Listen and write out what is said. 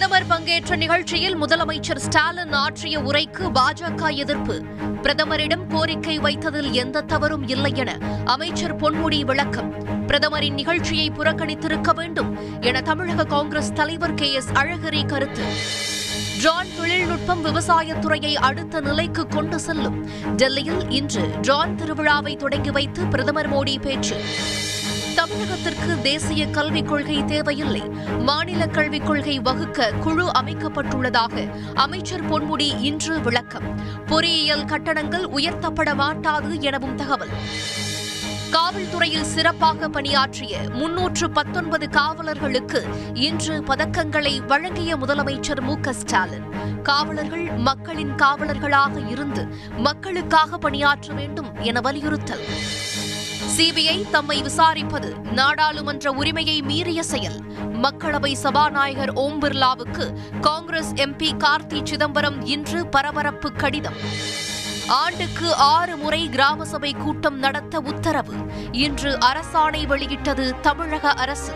பிரதமர் பங்கேற்ற நிகழ்ச்சியில் முதலமைச்சர் ஸ்டாலின் ஆற்றிய உரைக்கு பாஜக எதிர்ப்பு. பிரதமரிடம் கோரிக்கை வைத்ததில் எந்த தவறும் இல்லை என அமைச்சர் பொன்முடி விளக்கம். பிரதமரின் நிகழ்ச்சியை புறக்கணித்திருக்க வேண்டும் என தமிழக காங்கிரஸ் தலைவர் கே எஸ் அழகிரி கருத்து. ட்ரான் தொழில்நுட்பம் விவசாயத்துறையை அடுத்த நிலைக்கு கொண்டு செல்லும். டெல்லியில் இன்று ட்ரான் திருவிழாவை தொடங்கி வைத்து பிரதமர் மோடி பேச்சு. தமிழகத்திற்கு தேசிய கல்விக் கொள்கை தேவையில்லை. மாநில கல்விக் கொள்கை வகுக்க குழு அமைக்கப்பட்டுள்ளதாக அமைச்சர் பொன்முடி இன்று விளக்கம். பொறியியல் கட்டணங்கள் உயர்த்தப்பட மாட்டாது எனவும் தகவல். காவல்துறையில் சிறப்பாக பணியாற்றிய முன்னூற்று பத்தொன்பது காவலர்களுக்கு இன்று பதக்கங்களை வழங்கிய முதலமைச்சர் மு ஸ்டாலின். காவலர்கள் மக்களின் காவலர்களாக இருந்து மக்களுக்காக பணியாற்ற வேண்டும் என வலியுறுத்தல். சிபிஐ தம்மை விசாரிப்பது நாடாளுமன்ற உரிமையை மீறிய செயல். மக்களவை சபாநாயகர் ஓம் பிர்லாவுக்கு காங்கிரஸ் எம்பி கார்த்தி சிதம்பரம் இன்று பரபரப்பு கடிதம். ஆண்டுக்கு ஆறு முறை கிராம சபை கூட்டம் நடத்த உத்தரவு. இன்று அரசாணை வெளியிட்டது தமிழக அரசு.